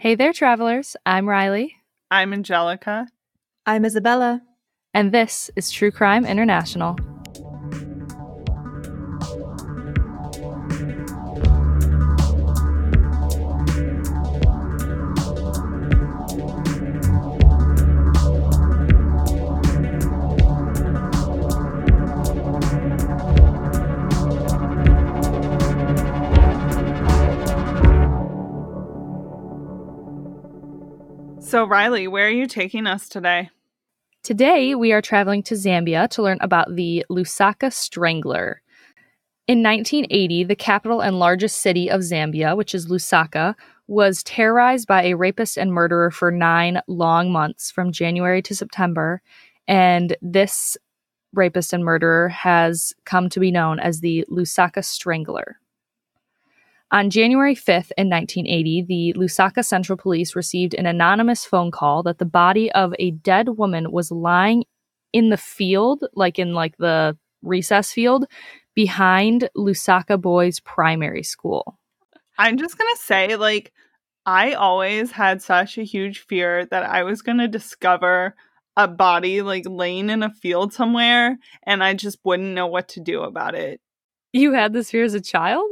Hey there, travelers. I'm Riley, I'm Angelica. I'm Isabella. and this is True Crime International. So, Riley, where are you taking us today? Today, we are traveling to Zambia to learn about the Lusaka Strangler. In 1980, the capital and largest city of Zambia, which is Lusaka, was terrorized by a rapist and murderer for nine long months from January to September. And this rapist and murderer has come to be known as the Lusaka Strangler. On January 5th in 1980, the Lusaka Central Police received an anonymous phone call that the body of a dead woman was lying in the field, like in like the recess field behind Lusaka Boys Primary School. I'm just going to say, like, I always had such a huge fear that I was going to discover a body like laying in a field somewhere and I just wouldn't know what to do about it. You had this fear as a child?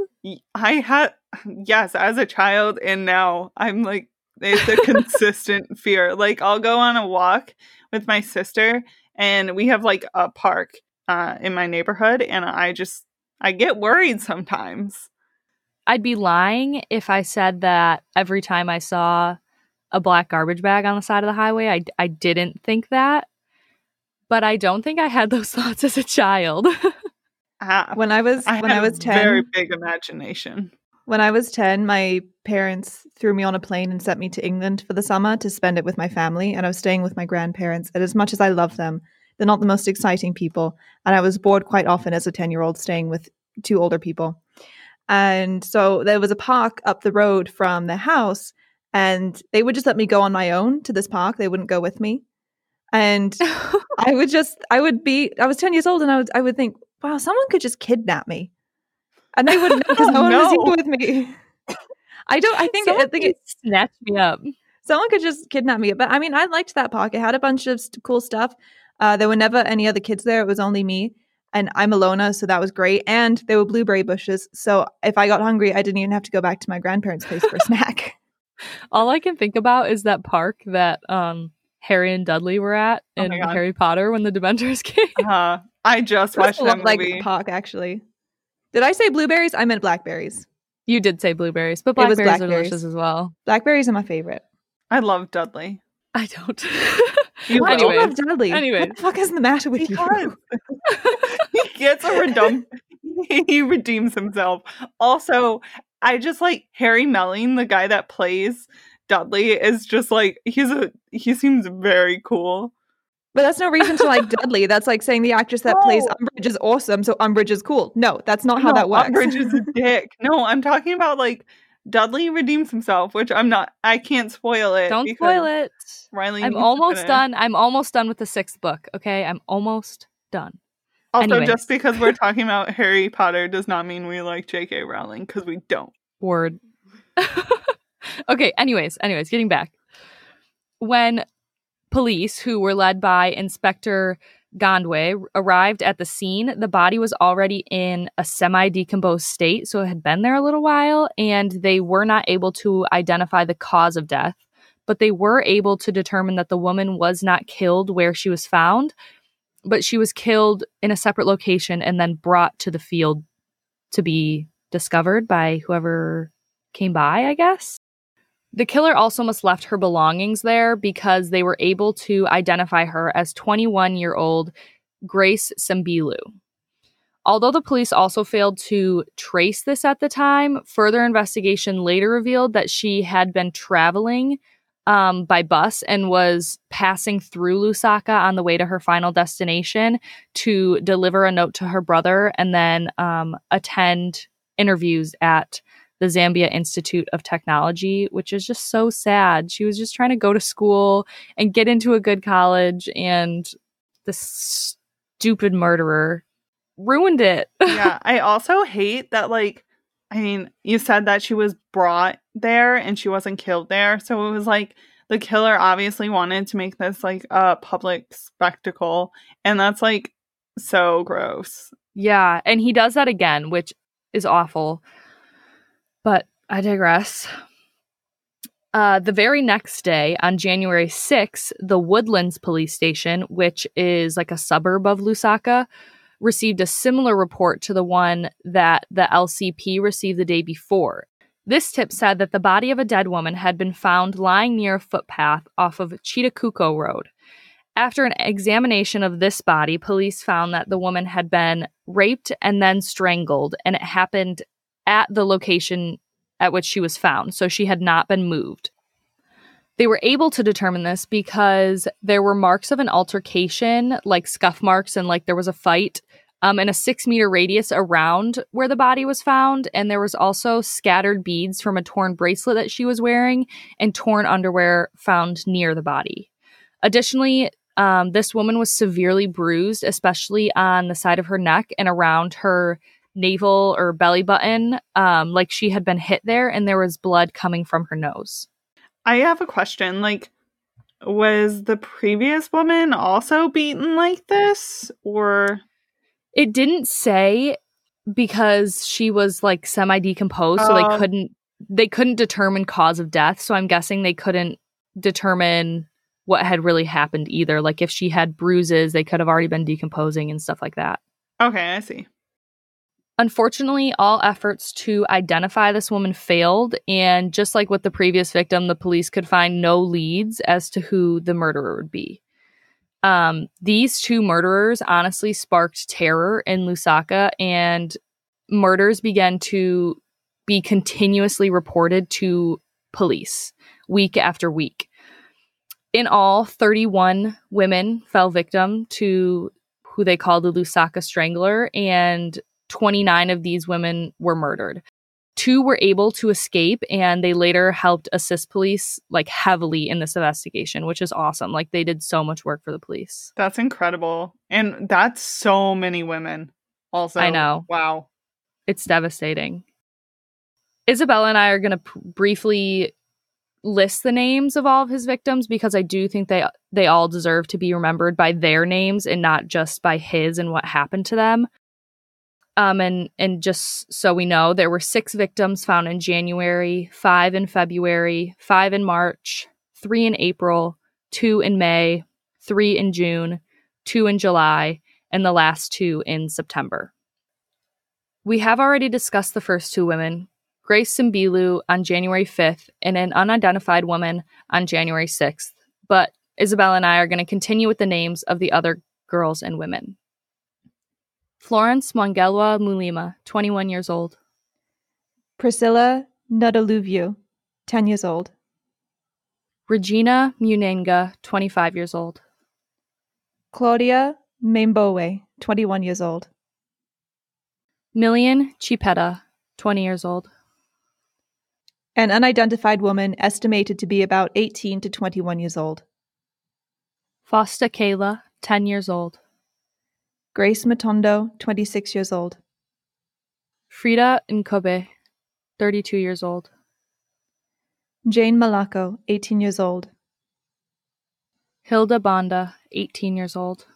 I had, yes, as a child, and now I'm like, it's a consistent fear. Like, I'll go on a walk with my sister, and we have like a park uh, in my neighborhood, and I just, I get worried sometimes. I'd be lying if I said that every time I saw a black garbage bag on the side of the highway, I, I didn't think that. But I don't think I had those thoughts as a child. Uh, When I was I when I was 10, very big imagination. when I was 10, my parents threw me on a plane and sent me to England for the summer to spend it with my family and I was staying with my grandparents. And as much as I love them, they're not the most exciting people, and I was bored quite often as a 10-year-old staying with two older people. And so there was a park up the road from the house and they would just let me go on my own to this park. They wouldn't go with me. And I would just, I would be, I was 10 years old and I would, I would think, wow, someone could just kidnap me. And they wouldn't know because no one was here with me. I don't, I think, I think it, snatched me up. someone could just kidnap me. But I mean, I liked that park. It had a bunch of st- cool stuff. Uh, there were never any other kids there. It was only me. And I'm a loner, so that was great. And there were blueberry bushes. So if I got hungry, I didn't even have to go back to my grandparents' place for a snack. All I can think about is that park that um Harry and Dudley were at Oh in. Harry Potter when the Dementors came. Uh, I just watched that like movie. a actually. Did I say blueberries? I meant blackberries. You did say blueberries, but It was blackberries are delicious as well. Blackberries are my favorite. I love Dudley. I don't. You Why do will? you Anyways, love Dudley? Anyway, What the fuck is the matter with Because you? he gets a redum he redeems himself. Also, I just like Harry Melling, the guy that plays Dudley, is just like he's a he seems very cool. But that's no reason to like Dudley. That's like saying the actress that plays Umbridge is awesome, so Umbridge is cool. No, that's not how No, that works. Umbridge is a dick. No, I'm talking about like Dudley redeems himself, which I'm not I can't spoil it. don't spoil it. Riley I'm almost done. I'm almost done with the sixth book. Okay, I'm almost done. Also, Anyways. just because we're talking about Harry Potter does not mean we like J.K. Rowling because we don't. Word. okay, anyways, anyways, getting back. When police, who were led by Inspector Gondwe, arrived at the scene, the body was already in a semi decomposed state, so it had been there a little while, and they were not able to identify the cause of death. But they were able to determine that the woman was not killed where she was found, but she was killed in a separate location and then brought to the field to be discovered by whoever came by, I guess. The killer also must left her belongings there because they were able to identify her as 21 year old Grace Sambilu. Although the police also failed to trace this at the time, further investigation later revealed that she had been traveling um, by bus and was passing through Lusaka on the way to her final destination to deliver a note to her brother and then um, attend interviews at the Zambia Institute of Technology, which is just so sad. She was just trying to go to school and get into a good college, and this stupid murderer ruined it. yeah, I also hate that like I mean, you said that she was brought there and she wasn't killed there. So it was like the killer obviously wanted to make this like a public spectacle. And that's like so gross. Yeah, and he does that again, which is awful. But I digress. Uh, the very next day, on January 6th, the Woodlands police station, which is like a suburb of Lusaka, received a similar report to the one that the LCP received the day before. This tip said that the body of a dead woman had been found lying near a footpath off of Chitakuko Road. After an examination of this body, police found that the woman had been raped and then strangled, and it happened at the location at which she was found, so she had not been moved. They were able to determine this because there were marks of an altercation, like scuff marks, and like there was a fight um, in a six meter radius around where the body was found. And there was also scattered beads from a torn bracelet that she was wearing and torn underwear found near the body. Additionally, um, this woman was severely bruised, especially on the side of her neck and around her navel or belly button, um, like she had been hit there, and there was blood coming from her nose. I have a question. Like, was the previous woman also beaten like this? Or It didn't say because she was like semi decomposed, so they Oh. couldn't they couldn't determine cause of death. So I'm guessing they couldn't determine what had really happened either. Like if she had bruises, they could have already been decomposing and stuff like that. okay, I see. Unfortunately, all efforts to identify this woman failed, and just like with the previous victim, the police could find no leads as to who the murderer would be. Um, these two murderers honestly sparked terror in Lusaka, and murders began to be continuously reported to police week after week. In all, 31 women fell victim to who they called the Lusaka Strangler, and 29 of these women were murdered. Two were able to escape and they later helped assist police like heavily in this investigation, which is awesome. Like they did so much work for the police. That's incredible. And that's so many women. Also, I know. Wow. It's devastating. Isabella and I are going to p- briefly list the names of all of his victims because I do think they they all deserve to be remembered by their names and not just by his and what happened to them. Um, and and just so we know, there were six victims found in January, five in February, five in March, three in April, two in May, three in June, two in July, and the last two in September. We have already discussed the first two women, Grace Simbilu on January 5th and an unidentified woman on January 6th, but Isabel and I are going to continue with the names of the other girls and women. Florence Mongelwa Mulima, 21 years old. Priscilla Nudaluviu, 10 years old. Regina Munenga, 25 years old. Claudia Mambowe, 21 years old. Million Chipeta, 20 years old. An unidentified woman estimated to be about 18 to 21 years old. Fosta Kayla, 10 years old. Grace Matondo, 26 years old. Frida Nkobe, 32 years old. Jane Malako, 18 years old. Hilda Banda, 18 years old.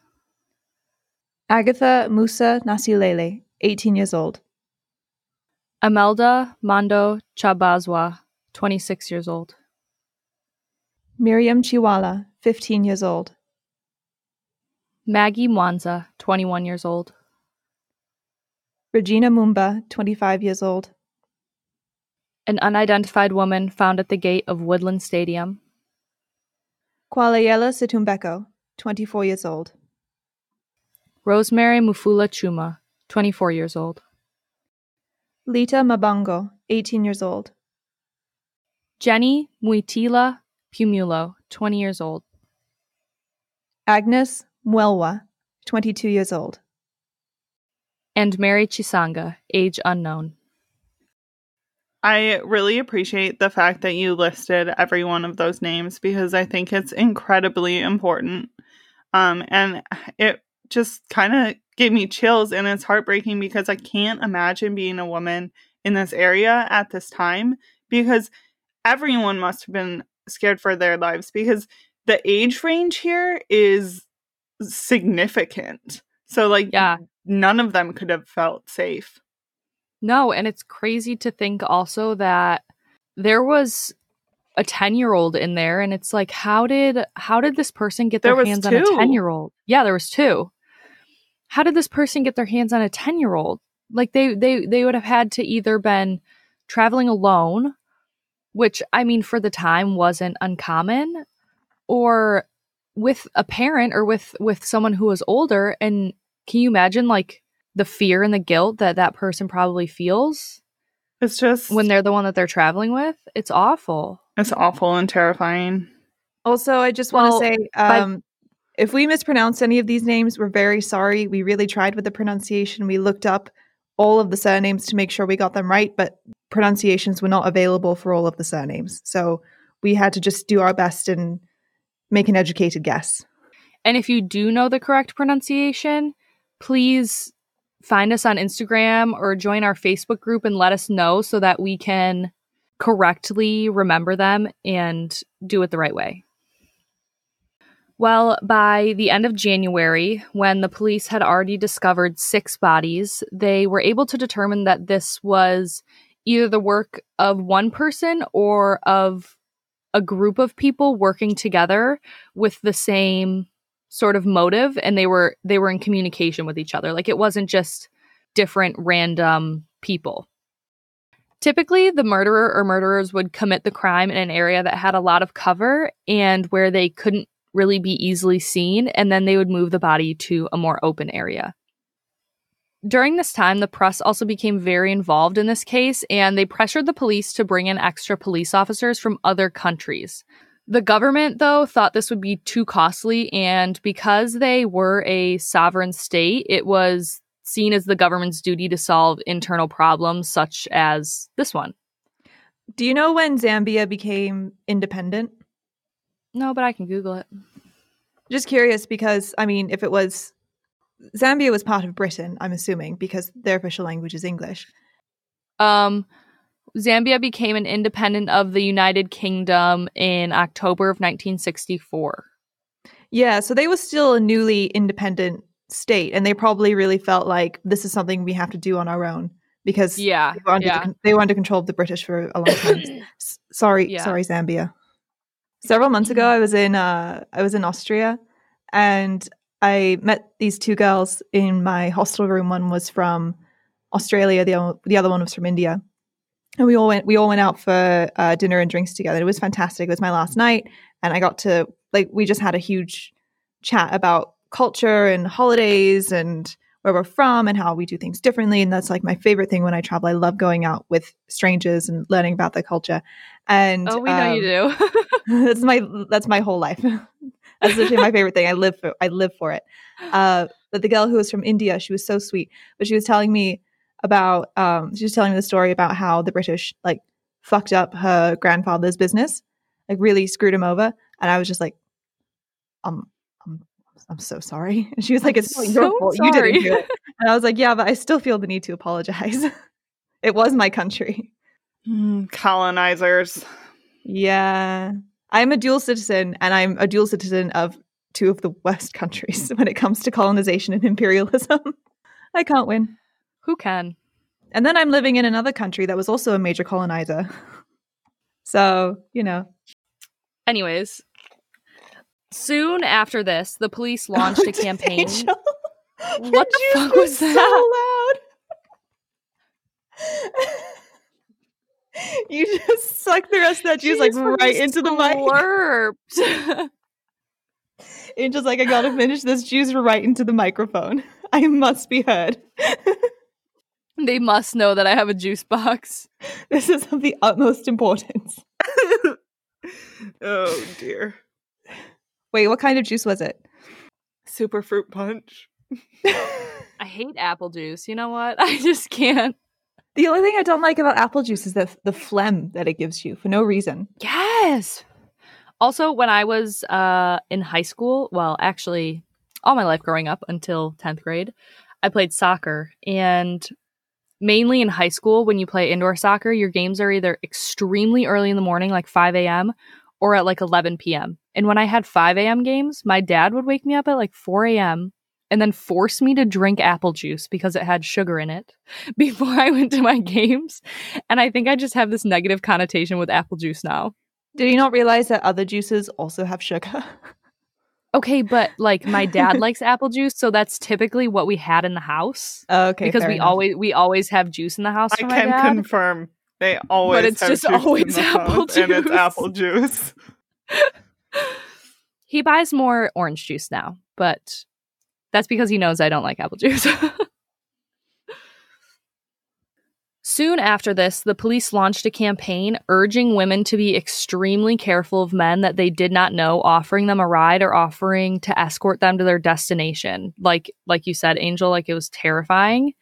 Agatha Musa Nasilele, 18 years old. Amelda Mando Chabazwa, 26 years old. Miriam Chiwala, 15 years old. Maggie Mwanza, 21 years old. Regina Mumba, 25 years old. An unidentified woman found at the gate of Woodland Stadium. Kwalayela Situmbeko, 24 years old. Rosemary Mufula Chuma, 24 years old. Lita Mabango, 18 years old. Jenny Muitila Pumulo, 20 years old. Agnes Mwelwa, 22 years old. And Mary Chisanga, age unknown. I really appreciate the fact that you listed every one of those names because I think it's incredibly important. Um, and it just kind of gave me chills, and it's heartbreaking because I can't imagine being a woman in this area at this time because everyone must have been scared for their lives because the age range here is significant. So like Yeah. none of them could have felt safe. No, and it's crazy to think also that there was a 10-year-old in there and it's like how did how did this person get their hands on a 10-year-old? Yeah, there was two. How did this person get their hands on a 10-year-old? Like they they they would have had to either been traveling alone, which I mean for the time wasn't uncommon, or with a parent or with with someone who was older and can you imagine like the fear and the guilt that that person probably feels It's just when they're the one that they're traveling with it's awful it's awful and terrifying. Also, I just want to Well, say by- um, if we mispronounce any of these names, we're very sorry. We really tried with the pronunciation. We looked up all of the surnames to make sure we got them right, but pronunciations were not available for all of the surnames. So we had to just do our best and make an educated guess. and if you do know the correct pronunciation please find us on instagram or join our facebook group and let us know so that we can correctly remember them and do it the right way Well, by the end of January, when the police had already discovered six bodies, they were able to determine that this was either the work of one person or of a group of people working together with the same sort of motive and they were they were in communication with each other. Like it wasn't just different random people. Typically the murderer or murderers would commit the crime in an area that had a lot of cover and where they couldn't really be easily seen and then they would move the body to a more open area during this time, the press also became very involved in this case, and they pressured the police to bring in extra police officers from other countries. The government, though, thought this would be too costly, and because they were a sovereign state, it was seen as the government's duty to solve internal problems such as this one. Do you know when Zambia became independent? No, but I can Google it. Just curious because, I mean, if it was Zambia was part of Britain, I'm assuming, because their official language is English. Um, Zambia became an independent of the United Kingdom in October of 1964. Yeah, so they were still a newly independent state, and they probably really felt like this is something we have to do on our own because Yeah, they, were under yeah. the, they were under control of the British for a long time. S- sorry, Yeah. sorry, Zambia. Several months ago, I was in uh, I was in Austria, and I met these two girls in my hostel room. One was from Australia, the the other one was from India, and we all went we all went out for uh, dinner and drinks together. It was fantastic. It was my last night, and I got to like we just had a huge chat about culture and holidays and where we're from and how we do things differently. And that's like my favorite thing when I travel. I love going out with strangers and learning about their culture. And Oh, we know you um, do. that's my that's my whole life. that's literally my favorite thing. I live for I live for it. Uh, but the girl who was from India, she was so sweet. But she was telling me about um, she was telling me the story about how the British like fucked up her grandfather's business, like really screwed him over. And I was just like, um, I'm I'm so sorry. And she was like, it's not your so fault. You didn't do it. And I was like, yeah, but I still feel the need to apologize. it was my country. Mm, colonizers. Yeah. I'm a dual citizen and I'm a dual citizen of two of the West countries when it comes to colonization and imperialism. I can't win. Who can? And then I'm living in another country that was also a major colonizer. So, you know. Anyways, soon after this, the police launched a oh, campaign. Angel, What the fuck juice was so loud. you just suck the rest of that juice like right into the mic. slurped. just like, I gotta finish this juice right into the microphone. I must be heard. they must know that I have a juice box. This is of the utmost importance. oh dear. Wait, what kind of juice was it? Super fruit punch. I hate apple juice. You know what? I just can't. The only thing I don't like about apple juice is the the phlegm that it gives you for no reason. Yes. Also, when I was uh, in high school, well, actually, all my life growing up until 10th grade, I played soccer. And mainly in high school when you play indoor soccer, your games are either extremely early in the morning, like 5 a.m., or at like 11 p.m. And when I had 5 a.m. games, my dad would wake me up at like 4 a.m. and then force me to drink apple juice because it had sugar in it before I went to my games. And I think I just have this negative connotation with apple juice now. Did you not realize that other juices also have sugar? Okay, but like my dad likes apple juice, so that's typically what we had in the house. Oh, okay, because fair we enough. always we always have juice in the house. I For my can dad. confirm they always but it's have just juice always apple juice, and it's apple juice. he buys more orange juice now, but that's because he knows I don't like apple juice. Soon after this, the police launched a campaign urging women to be extremely careful of men that they did not know offering them a ride or offering to escort them to their destination. Like like you said, Angel, like it was terrifying.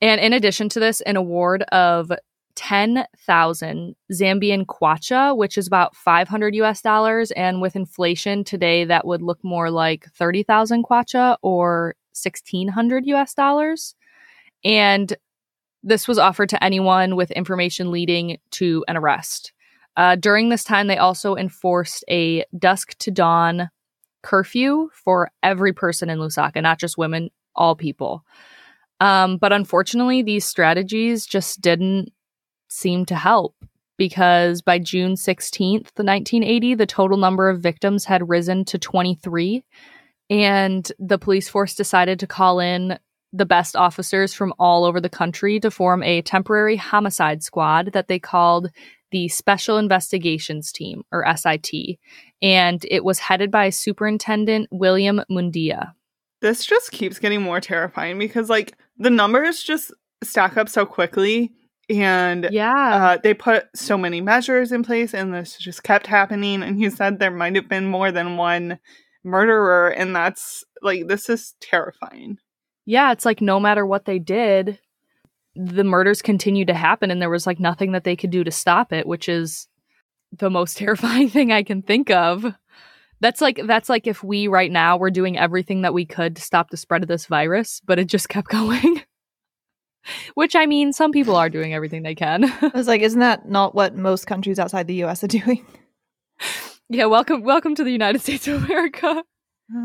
And in addition to this, an award of 10,000 Zambian kwacha, which is about 500 US dollars. And with inflation today, that would look more like 30,000 kwacha or 1,600 US dollars. And this was offered to anyone with information leading to an arrest. Uh, during this time, they also enforced a dusk to dawn curfew for every person in Lusaka, not just women, all people. Um, but unfortunately, these strategies just didn't seem to help because by June 16th, 1980, the total number of victims had risen to 23. And the police force decided to call in the best officers from all over the country to form a temporary homicide squad that they called the Special Investigations Team, or SIT. And it was headed by Superintendent William Mundia. This just keeps getting more terrifying because, like, the numbers just stack up so quickly, and Yeah. uh, they put so many measures in place, and this just kept happening. And you said there might have been more than one murderer, and that's like this is terrifying. yeah, it's like no matter what they did, the murders continued to happen and there was like nothing that they could do to stop it, which is the most terrifying thing I can think of. That's like that's like if we right now were doing everything that we could to stop the spread of this virus, but it just kept going. which I mean, some people are doing everything they can. I was like, isn't that not what most countries outside the US are doing? yeah, welcome welcome to the United States of America.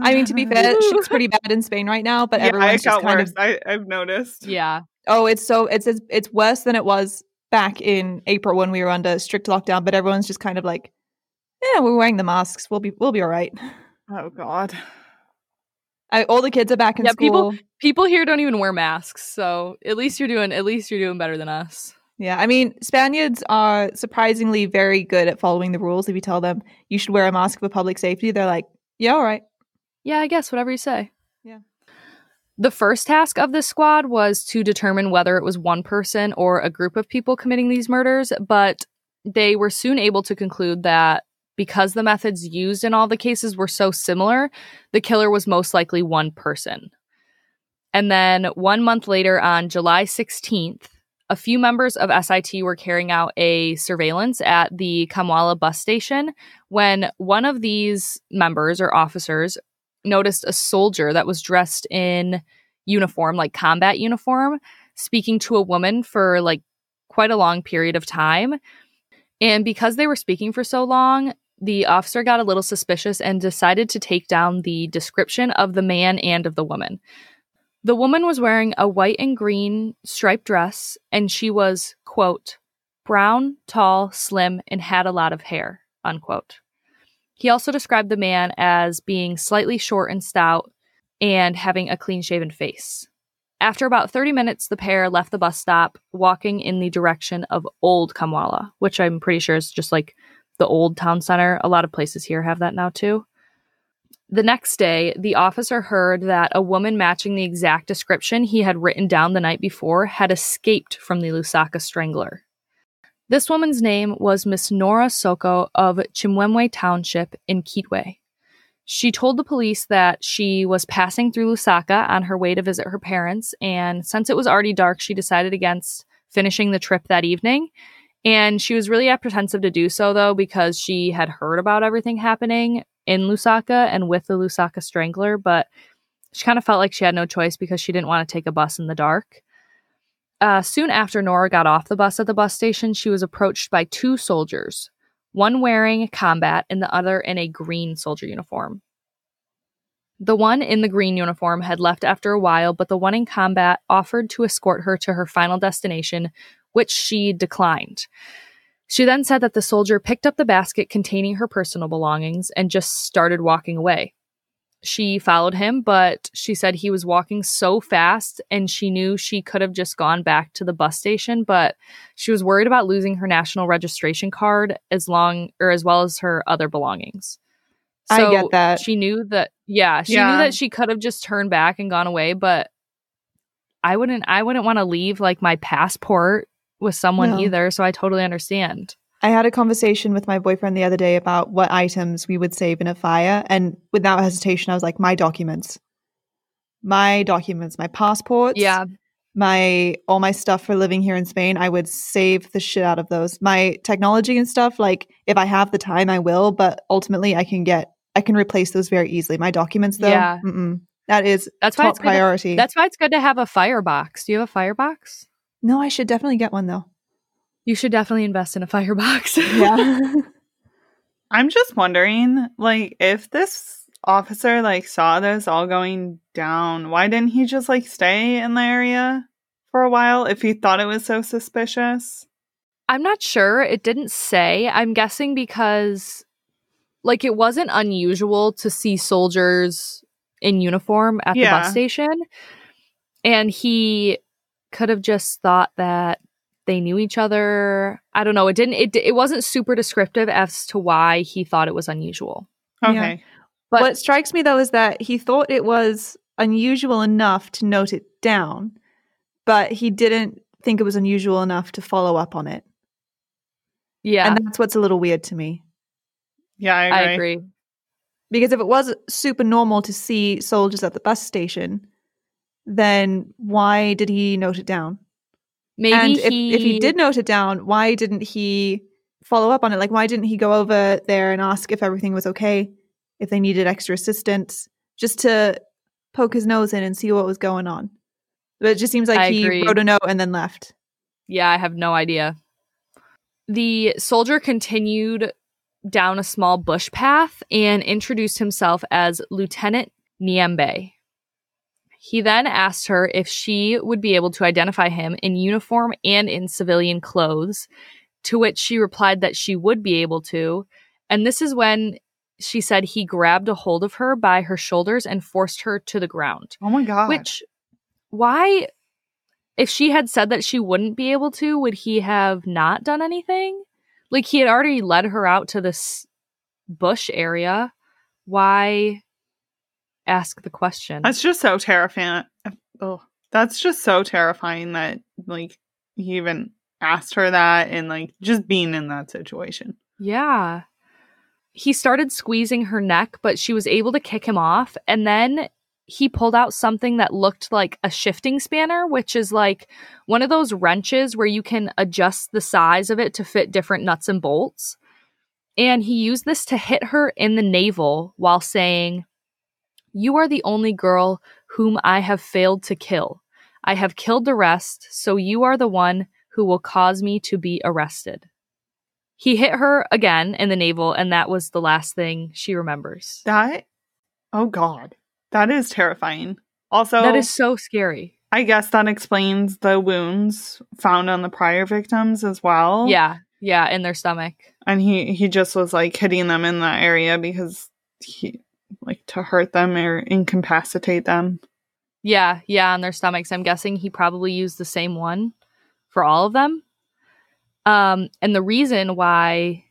I mean, to be fair, shit's pretty bad in Spain right now, but yeah, everyone's it just kind worse. of I, I've noticed. Yeah. oh, it's so it's it's it's worse than it was back in April when we were under strict lockdown. But everyone's just kind of like, yeah, we're wearing the masks. We'll be we'll be all right. Oh God. I, all the kids are back in Yeah, school. people- People here don't even wear masks, so at least you're doing at least you're doing better than us. Yeah, I mean, Spaniards are surprisingly very good at following the rules. If you tell them you should wear a mask for public safety, they're like, yeah, all right. Yeah, I guess whatever you say. Yeah. The first task of this squad was to determine whether it was one person or a group of people committing these murders, but they were soon able to conclude that because the methods used in all the cases were so similar, the killer was most likely one person. And then one month later, on July 16th, a few members of SIT were carrying out a surveillance at the Kamwala bus station when one of these members or officers noticed a soldier that was dressed in uniform, like combat uniform, speaking to a woman for like quite a long period of time. And because they were speaking for so long, the officer got a little suspicious and decided to take down the description of the man and of the woman. The woman was wearing a white and green striped dress, and she was, quote, brown, tall, slim, and had a lot of hair, unquote. He also described the man as being slightly short and stout and having a clean shaven face. After about 30 minutes, the pair left the bus stop, walking in the direction of Old Kamwala, which I'm pretty sure is just like the old town center. A lot of places here have that now too. The next day, the officer heard that a woman matching the exact description he had written down the night before had escaped from the Lusaka Strangler. This woman's name was Miss Nora Soko of Chimwemwe Township in Kitwe. She told the police that she was passing through Lusaka on her way to visit her parents, and since it was already dark, she decided against finishing the trip that evening. And she was really apprehensive to do so, though, because she had heard about everything happening in Lusaka and with the Lusaka Strangler, but she kind of felt like she had no choice because she didn't want to take a bus in the dark. Uh, soon after Nora got off the bus at the bus station, she was approached by two soldiers, one wearing combat and the other in a green soldier uniform. The one in the green uniform had left after a while, but the one in combat offered to escort her to her final destination, which she declined. She then said that the soldier picked up the basket containing her personal belongings and just started walking away she followed him, but she said he was walking so fast and she knew she could have just gone back to the bus station, but she was worried about losing her national registration card as long or as well as her other belongings. I get that. She knew that yeah, she Yeah. knew that she could have just turned back and gone away, but I wouldn't I wouldn't want to leave like my passport with someone No. either, so I totally understand. I had a conversation with my boyfriend the other day about what items we would save in a fire. And without hesitation, I was like, my documents. My documents, my passports. Yeah. My all my stuff for living here in Spain, I would save the shit out of those. My technology and stuff, like if I have the time, I will, but ultimately I can get I can replace those very easily. My documents though, Yeah. that is That's why top it's good to- priority. That's why it's good to have a firebox. Do you have a firebox? No, I should definitely get one though. You should definitely invest in a firebox. Yeah. I'm just wondering, like, if this officer like saw this all going down, why didn't he just like stay in the area for a while if he thought it was so suspicious? I'm not sure. It didn't say. I'm guessing because, like, it wasn't unusual to see soldiers in uniform at the bus station. And he could have just thought that they knew each other. I don't know. It didn't, it, it wasn't super descriptive as to why he thought it was unusual. Yeah. Okay. But what strikes me though is that he thought it was unusual enough to note it down, but he didn't think it was unusual enough to follow up on it. yeah, And that's what's a little weird to me. Yeah, I agree. I agree. Because if it was super normal to see soldiers at the bus station, then why did he note it down? Maybe and if, he, if he did note it down, why didn't he follow up on it? Like, why didn't he go over there and ask if everything was okay, if they needed extra assistance, just to poke his nose in and see what was going on? But it just seems like I he agree. wrote a note and then left. Yeah, I have no idea. The soldier continued down a small bush path and introduced himself as Lieutenant Niembe. He then asked her if she would be able to identify him in uniform and in civilian clothes, to which she replied that she would be able to. And this is when she said he grabbed a hold of her by her shoulders and forced her to the ground. Oh my god. Which, why, if she had said that she wouldn't be able to, would he have not done anything? Like he had already led her out to this bush area. Why ask the question? That's just so terrifying. Oh, that's just so terrifying that like he even asked her that and like just being in that situation. Yeah. He started squeezing her neck, but she was able to kick him off. And then he pulled out something that looked like a shifting spanner, which is like one of those wrenches where you can adjust the size of it to fit different nuts and bolts. And he used this to hit her in the navel while saying, You are the only girl whom I have failed to kill. I have killed the rest, so you are the one who will cause me to be arrested. He hit her again in the navel, and that was the last thing she remembers. That oh god. That is terrifying. Also that is so scary. I guess that explains the wounds found on the prior victims as well. Yeah, yeah, in their stomach. And he he just was like hitting them in that area because he like to hurt them or incapacitate them. Yeah, yeah, on their stomachs. I'm guessing he probably used the same one for all of them. Um, and the reason why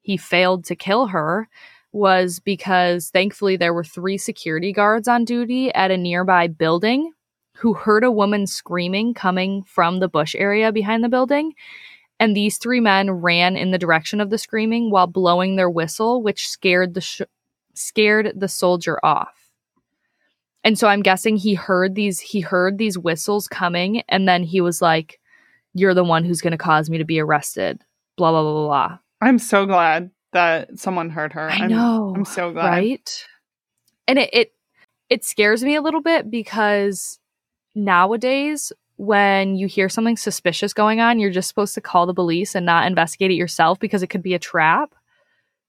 he failed to kill her was because thankfully there were three security guards on duty at a nearby building who heard a woman screaming coming from the bush area behind the building. And these three men ran in the direction of the screaming while blowing their whistle, which scared the sh- scared the soldier off. And so I'm guessing he heard these he heard these whistles coming and then he was like you're the one who's going to cause me to be arrested. Blah blah blah blah. blah. I'm so glad that someone heard her. I I'm, know. I'm so glad. Right? And it, it it scares me a little bit because nowadays when you hear something suspicious going on, you're just supposed to call the police and not investigate it yourself because it could be a trap.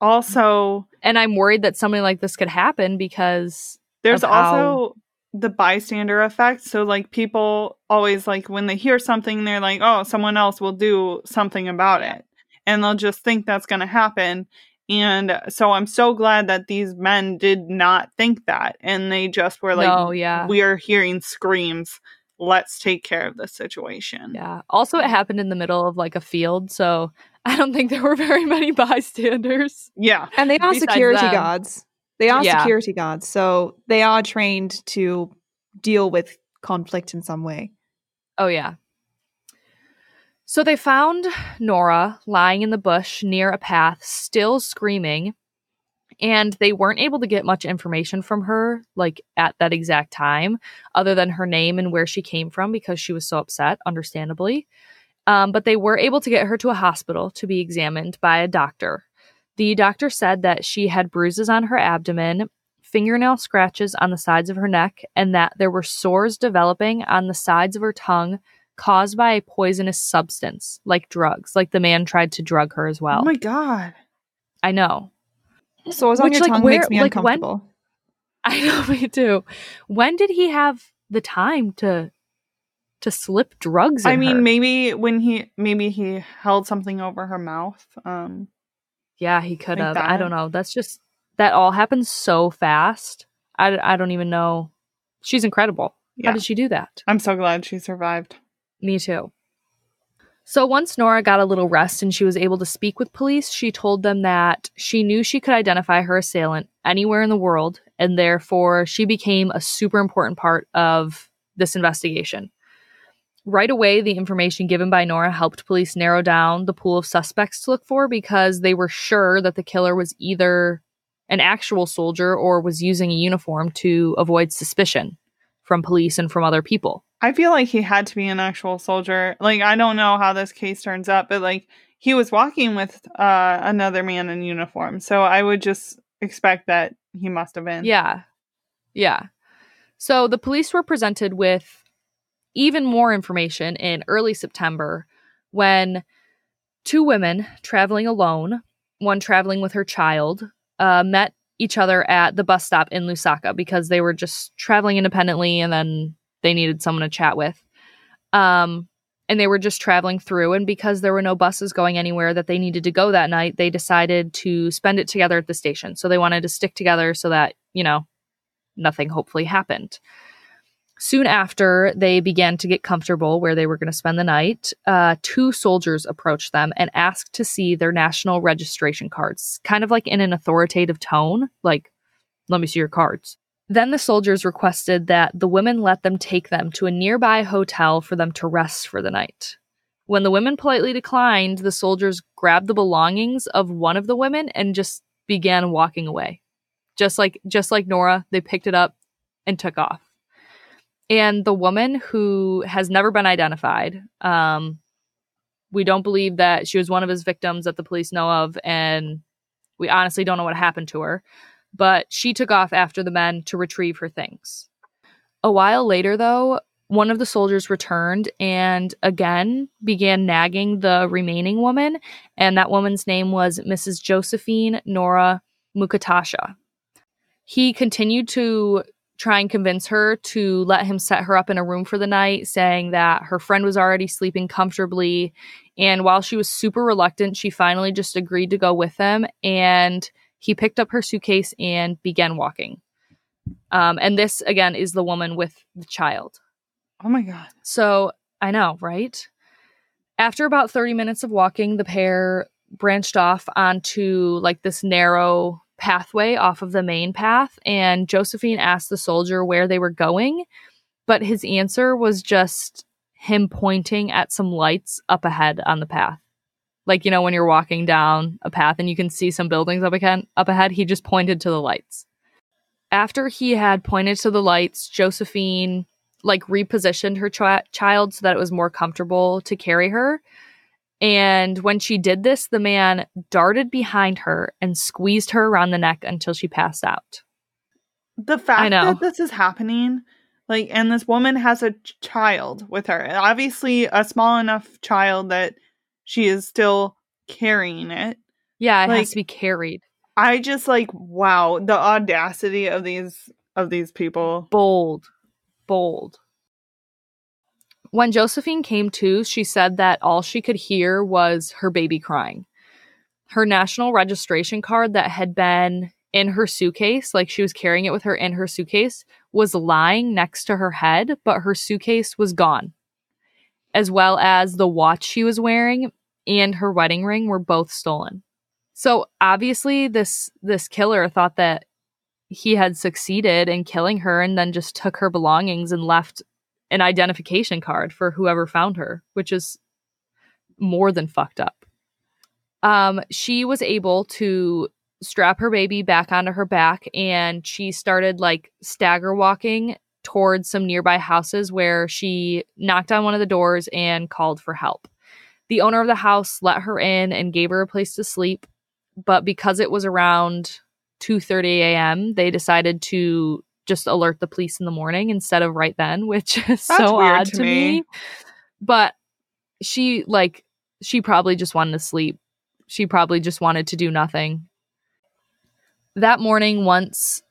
Also, And I'm worried that something like this could happen because there's also the bystander effect. So, like, people always like when they hear something, they're like, oh, someone else will do something about it. And they'll just think that's going to happen. And so I'm so glad that these men did not think that. And they just were like, no, yeah. we are hearing screams. Let's take care of this situation. Yeah. Also, it happened in the middle of like a field, so I don't think there were very many bystanders. Yeah. And they are Besides security them. guards. They are Yeah. security guards, so they are trained to deal with conflict in some way. Oh, yeah. So they found Nora lying in the bush near a path, still screaming, and they weren't able to get much information from her, like at that exact time, other than her name and where she came from because she was so upset, understandably. Um, but they were able to get her to a hospital to be examined by a doctor. The doctor said that she had bruises on her abdomen, fingernail scratches on the sides of her neck, and that there were sores developing on the sides of her tongue caused by a poisonous substance, like drugs. Like the man tried to drug her as well. Oh my God. I know. Sores on Which, your like, tongue where- makes me like, when- uncomfortable. I know me too. When did he have the time to to slip drugs in I mean, her? maybe when he maybe he held something over her mouth. Um, Yeah, he could have. I don't know. That's just that all happened so fast. I, I don't even know. She's incredible. yeah, How did she do that? I'm so glad she survived. Me too. So once Nora got a little rest and she was able to speak with police, she told them that she knew she could identify her assailant anywhere in the world, and therefore she became a super important part of this investigation. Right away, the information given by Nora helped police narrow down the pool of suspects to look for because they were sure that the killer was either an actual soldier or was using a uniform to avoid suspicion from police and from other people. I feel like he had to be an actual soldier. Like I don't know how this case turns out, but like he was walking with uh another man in uniform. So I would just expect that he must have been. Yeah. Yeah. So the police were presented with even more information in early September when two women traveling alone, one traveling with her child, uh, met each other at the bus stop in Lusaka because they were just traveling independently and then they needed someone to chat with. Um, and they were just traveling through. And because there were no buses going anywhere that they needed to go that night, they decided to spend it together at the station. So they wanted to stick together so that, you know, nothing hopefully happened. Soon after they began to get comfortable where they were going to spend the night, uh, two soldiers approached them and asked to see their national registration cards, kind of like in an authoritative tone, like, let me see your cards. Then the soldiers requested that the women let them take them to a nearby hotel for them to rest for the night. When the women politely declined, the soldiers grabbed the belongings of one of the women and just began walking away. Just like just like Nora, they picked it up and took off. And the woman who has never been identified, um, we don't believe that she was one of his victims that the police know of, and we honestly don't know what happened to her. But she took off after the men to retrieve her things. A while later, though, one of the soldiers returned and again began nagging the remaining woman, and that woman's name was Mrs. Josephine Nora Mukatasha. He continued to try and convince her to let him set her up in a room for the night, saying that her friend was already sleeping comfortably. And while she was super reluctant, she finally just agreed to go with him. And he picked up her suitcase and began walking. Um, and this, again, is the woman with the child. Oh my god. So I know, right? After about 30 minutes of walking, the pair branched off onto like this narrow pathway off of the main path. And Josephine asked the soldier where they were going, but his answer was just him pointing at some lights up ahead on the path. Like, you know, when you're walking down a path and you can see some buildings up again up ahead, he just pointed to the lights. After he had pointed to the lights, Josephine like repositioned her chi- child so that it was more comfortable to carry her. And when she did this, the man darted behind her and squeezed her around the neck until she passed out. The fact know. that this is happening, Like, and this woman has a ch- child with her. Obviously, a small enough child that she is still carrying it. Yeah, it Like- has to be carried. I just like, wow, the audacity of these of these people. Bold. Bold. When Josephine came to, she said that all she could hear was her baby crying. Her national registration card that had been in her suitcase, like she was carrying it with her in her suitcase, was lying next to her head, but her suitcase was gone. As well as the watch she was wearing and her wedding ring were both stolen. So obviously this this killer thought that he had succeeded in killing her and then just took her belongings and left an identification card for whoever found her, which is more than fucked up. Um, she was able to strap her baby back onto her back and she started like stagger walking towards some nearby houses where she knocked on one of the doors and called for help. The owner of the house let her in and gave her a place to sleep, but because it was around 2:30 a.m., they decided to just alert the police in the morning instead of right then, which is so weird odd to to me. me. But she like she probably just wanted to sleep. She probably just wanted to do nothing. That morning once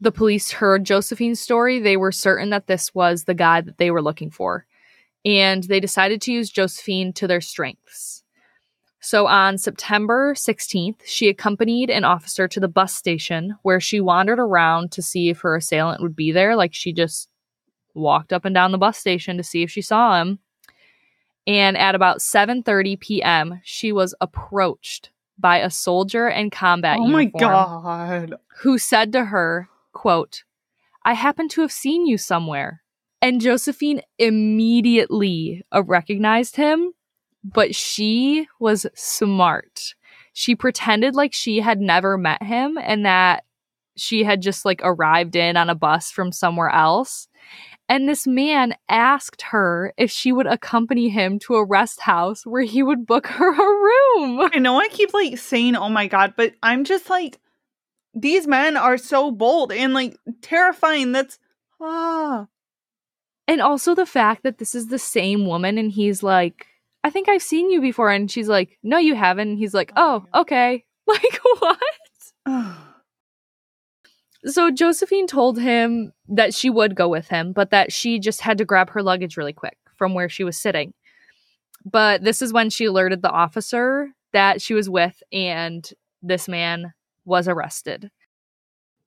the police heard Josephine's story, they were certain that this was the guy that they were looking for. And they decided to use Josephine to their strengths. So on September 16th, she accompanied an officer to the bus station where she wandered around to see if her assailant would be there. Like she just walked up and down the bus station to see if she saw him. And at about 7:30 p.m., she was approached by a soldier in combat oh my uniform god. who said to her, quote, I happen to have seen you somewhere. And Josephine immediately recognized him, but she was smart. She pretended like she had never met him and that she had just like arrived in on a bus from somewhere else. And this man asked her if she would accompany him to a rest house where he would book her a room. I know I keep like saying, oh my god, but I'm just like, these men are so bold and like terrifying. That's ah. And also the fact that this is the same woman and he's like, I think I've seen you before. And she's like, No, you haven't. And he's like, Oh, oh okay. Like, what? So Josephine told him that she would go with him, but that she just had to grab her luggage really quick from where she was sitting. But this is when she alerted the officer that she was with, and this man was arrested.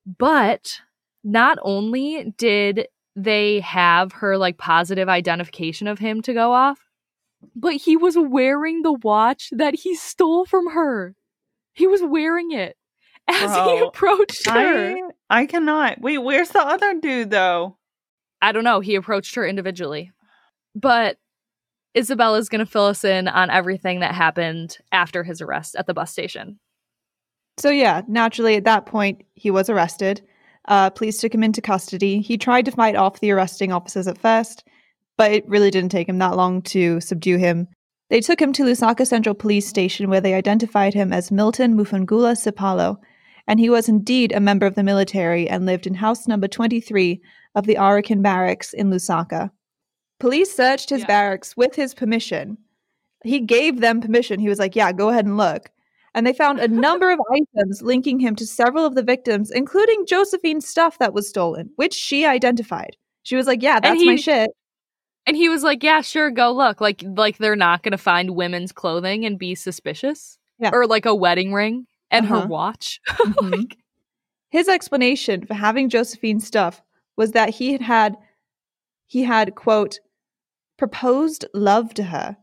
But not only did they have her like positive identification of him to go off, but he was wearing the watch that he stole from her. He was wearing it as he approached her. I I cannot. Wait, where's the other dude though? I don't know. He approached her individually. But Isabella's going to fill us in on everything that happened after his arrest at the bus station. So yeah, naturally at that point he was arrested. Uh, police took him into custody. He tried to fight off the arresting officers at first, but it really didn't take him that long to subdue him. They took him to Lusaka Central Police Station where they identified him as Milton Mufangula Sipalo, and he was indeed a member of the military and lived in house number 23 of the Arakan Barracks in Lusaka. Police searched his Yeah. barracks with his permission. He gave them permission. He was like, "Yeah, go ahead and look." And they found a number of items linking him to several of the victims, including Josephine's stuff that was stolen, which she identified. She was like, "Yeah, that's my shit." And he was like, "Yeah, sure, go look." Like like they're not going to find women's clothing and be suspicious. Yeah. Or like a wedding ring and Uh-huh. her watch. Mhm. like, His explanation for having Josephine's stuff was that he had had he had quote proposed love to her.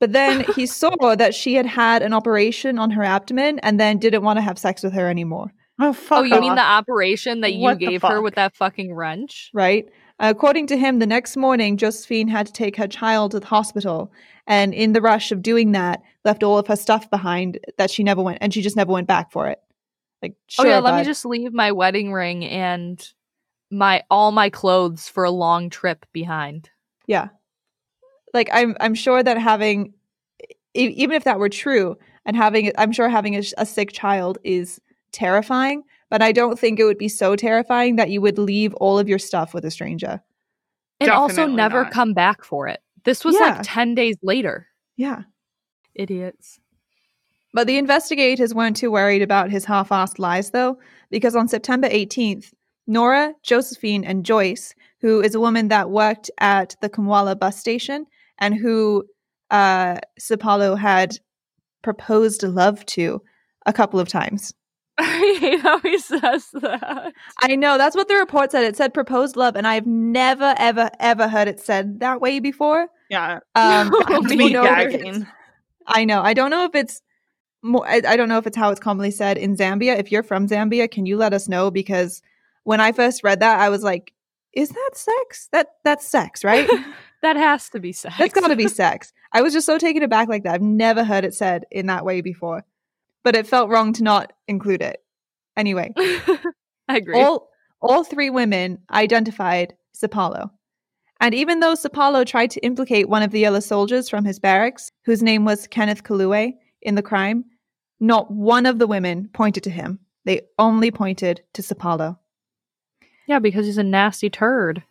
But then he saw that she had had an operation on her abdomen and then didn't want to have sex with her anymore, Oh fuck. oh, you mean the operation that you What gave her with that fucking wrench? right? According to him, the next morning, Josephine had to take her child to the hospital. And in the rush of doing that, left all of her stuff behind that she never went, and she just never went back for it. Like, sure, oh yeah, let me just leave my wedding ring and my all my clothes for a long trip behind. Yeah. Like I'm I'm sure that having e- even if that were true and having I'm sure having a, sh- a sick child is terrifying, but I don't think it would be so terrifying that you would leave all of your stuff with a stranger. and also never not. come back for it. This was Yeah. like 10 days later. Yeah. Idiots. But the investigators weren't too worried about his half assed lies, though, because on September 18th, Nora, Josephine, and Joyce, who is a woman that worked at the Kamwala bus station and who uh, Sapalo had proposed love to a couple of times. I hate how he says that. I know, that's what the report said. It said proposed love, and I've never, ever, ever heard it said that way before. Yeah. Um, No, I don't me Me know if neither. it's- gagging. I know. I don't know if it's more. I, I don't know if it's how it's commonly said in Zambia. If you're from Zambia, can you let us know? Because when I first read that, I was like, "Is that sex? That that's sex, right? that has to be sex. that's got to be sex." I was just so taken aback like that. I've never heard it said in that way before, but it felt wrong to not include it. Anyway, I agree. all all three women identified Sapalo. And even though Sapalo tried to implicate one of the yellow soldiers from his barracks, whose name was Kenneth Kalue, in the crime, not one of the women pointed to him. They only pointed to Sapalo. yeah, because he's a nasty turd.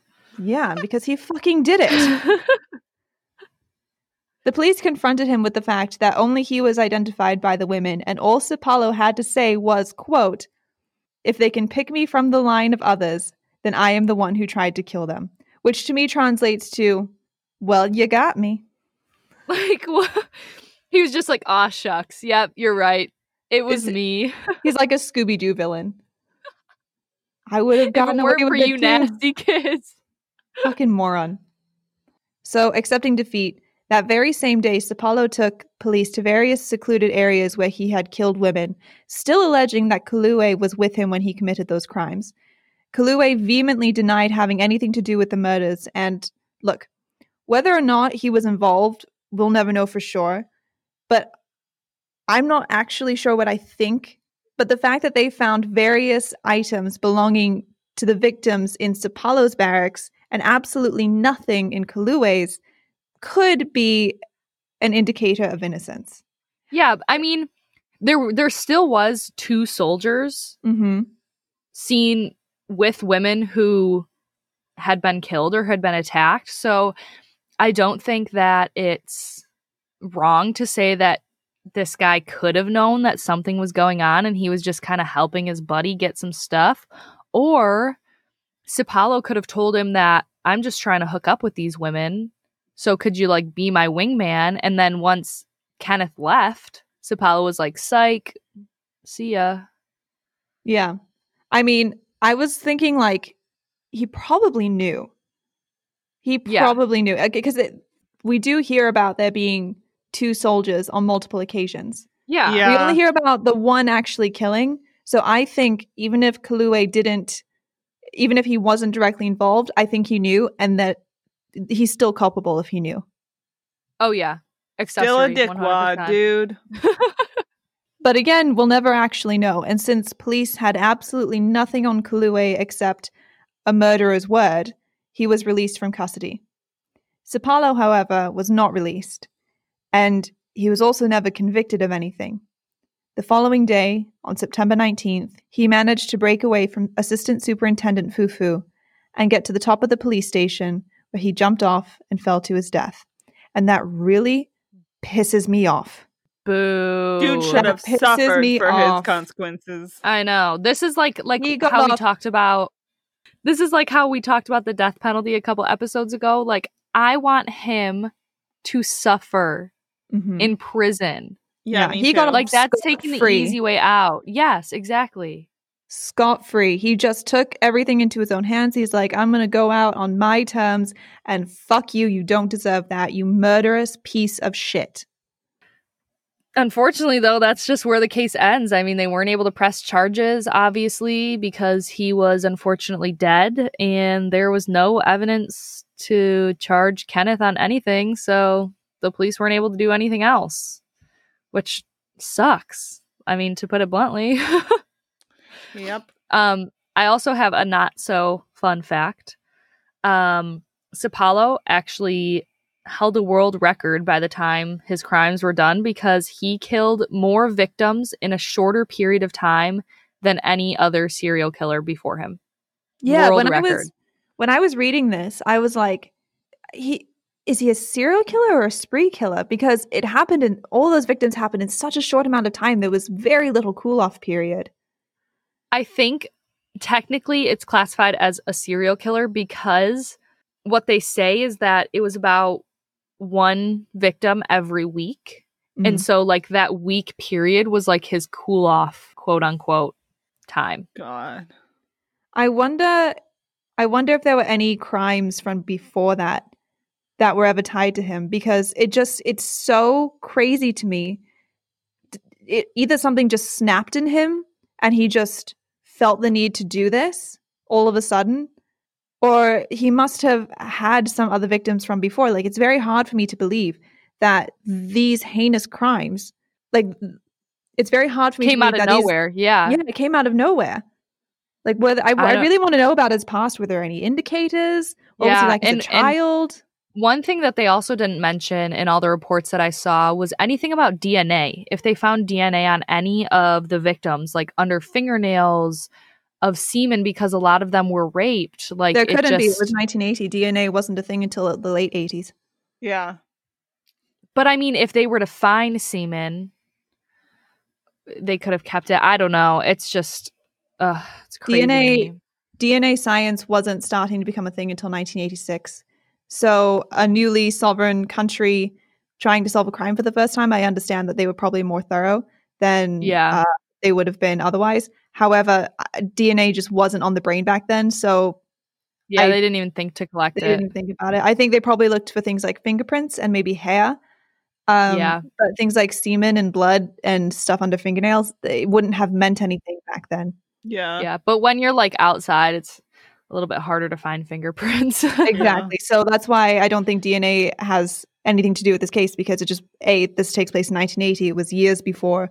Yeah, because he fucking did it. The police confronted him with the fact that only he was identified by the women, and all Sapalo had to say was, quote, If they can pick me from the line of others, then I am the one who tried to kill them. Which to me translates to, Well, you got me. like, what? He was just like, aw, shucks. Yep, you're right. It was Is it- me. He's like a Scooby Doo villain. I would have If it gotten away for you nasty kids. Fucking moron. So, accepting defeat, that very same day, Sapalo took police to various secluded areas where he had killed women, still alleging that Kalue was with him when he committed those crimes. Kalue vehemently denied having anything to do with the murders, and look, whether or not he was involved, we'll never know for sure. But I'm not actually sure what I think. But the fact that they found various items belonging to the victims in Sapalo's barracks and absolutely nothing in Kalue's could be an indicator of innocence. Yeah, I mean, there there still was two soldiers Mm-hmm. seen with women who had been killed or had been attacked. So I don't think that it's wrong to say that this guy could have known that something was going on and he was just kind of helping his buddy get some stuff. Or Sapalo could have told him that I'm just trying to hook up with these women. So could you like be my wingman? And then once Kenneth left, Sapalo was like, psych, see ya. Yeah. I mean, I was thinking like he probably knew. He Yeah. probably knew because we do hear about there being two soldiers on multiple occasions. Yeah. Yeah. We only hear about the one actually killing. So I think even if Kalue didn't, even if he wasn't directly involved, I think he knew and that he's still culpable if he knew. Oh yeah. Still a dickwad, 100%. dude. But again, we'll never actually know. And since police had absolutely nothing on Kalue except a murderer's word, he was released from custody. Sapalo, however, was not released, and he was also never convicted of anything. The following day, on September 19th, he managed to break away from Assistant Superintendent Fufu and get to the top of the police station where he jumped off and fell to his death. And that really pisses me off. Boo. Dude should That have suffered me for off. his consequences. I know. This is like like He how we off- talked about this is like how we talked about the death penalty a couple episodes ago. Like I want him to suffer Mhm. in prison. Yeah, Yeah, he got too. a- Like that's taking the Scot-free. easy way out. Yes, exactly. Scot free. He just took everything into his own hands. He's like, I'm going to go out on my terms and fuck you. You don't deserve that. You murderous piece of shit. Unfortunately, though, that's just where the case ends. I mean, they weren't able to press charges, obviously, because he was unfortunately dead, and there was no evidence to charge Kenneth on anything. So the police weren't able to do anything else, which sucks. I mean, to put it bluntly. Yep. Um, I also have a not so fun fact. Um, Sapalo actually held a world record by the time his crimes were done because he killed more victims in a shorter period of time than any other serial killer before him. Yeah, World when I record. was when I was reading this, I was like, he is he a serial killer or a spree killer? Because it happened and all those victims happened in such a short amount of time. There was very little cool off period. I think technically it's classified as a serial killer because what they say is that it was about one victim every week. And Mhm. so, like, that week period was like his cool off, quote unquote, time. God. I wonder I wonder if there were any crimes from before that that were ever tied to him because it just it's so crazy to me. It either something just snapped in him and he just felt the need to do this all of a sudden or he must have had some other victims from before. Like it's very hard for me to believe that these heinous crimes like it's very hard for me Came to out believe of that these- nowhere. Yeah. yeah, it came out of nowhere. Like, were the- I, I, really want to know about his past. Were there any indicators? What was he Yeah, like as and- a child? One thing that they also didn't mention in all the reports that I saw was anything about DNA. If they found DNA on any of the victims, like under fingernails of semen, because a lot of them were raped. Like there couldn't be. It was 1980. DNA wasn't a thing until the late 80s. Yeah. But I mean, if they were to find semen, they could have kept it. I don't know. It's just, uh, it's crazy. DNA. DNA science wasn't starting to become a thing until 1986. So, a newly sovereign country trying to solve a crime for the first time, I understand that they were probably more thorough than Yeah. uh, they would have been otherwise. However, uh, DNA just wasn't on the brain back then. So, Yeah, I- they didn't even think to collect They it. didn't think about it. I think they probably looked for things like fingerprints and maybe hair. Um, Yeah. But things like semen and blood and stuff under fingernails, they wouldn't have meant anything back then. Yeah. Yeah, but when you're like outside, it's a little bit harder to find fingerprints. Exactly. So that's why I don't think DNA has anything to do with this case because it just, A, this takes place in 1980. It was years before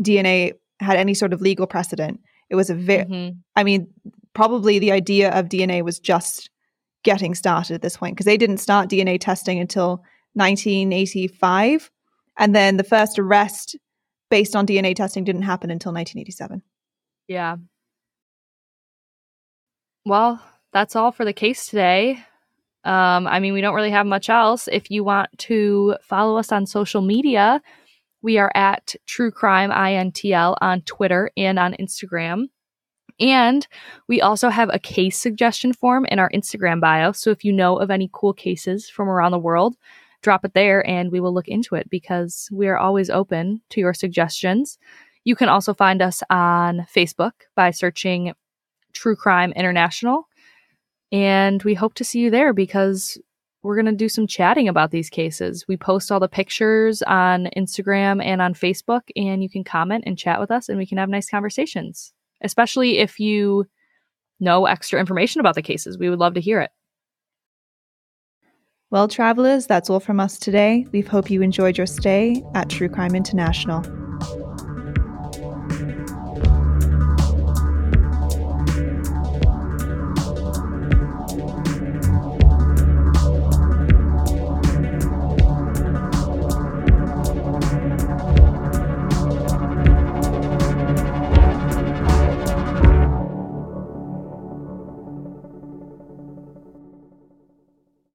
DNA had any sort of legal precedent. It was a very, Mhm. I mean, probably the idea of DNA was just getting started at this point because they didn't start DNA testing until 1985. And then the first arrest based on DNA testing didn't happen until 1987. Yeah. Well, that's all for the case today. Um, I mean, we don't really have much else. If you want to follow us on social media, we are at True Crime INTL on Twitter and on Instagram. And we also have a case suggestion form in our Instagram bio. So if you know of any cool cases from around the world, drop it there and we will look into it because we are always open to your suggestions. You can also find us on Facebook by searching True Crime International. And we hope to see you there because we're going to do some chatting about these cases. We post all the pictures on Instagram and on Facebook, and you can comment and chat with us, and we can have nice conversations, especially if you know extra information about the cases. We would love to hear it. Well, travelers, that's all from us today. We hope you enjoyed your stay at True Crime International.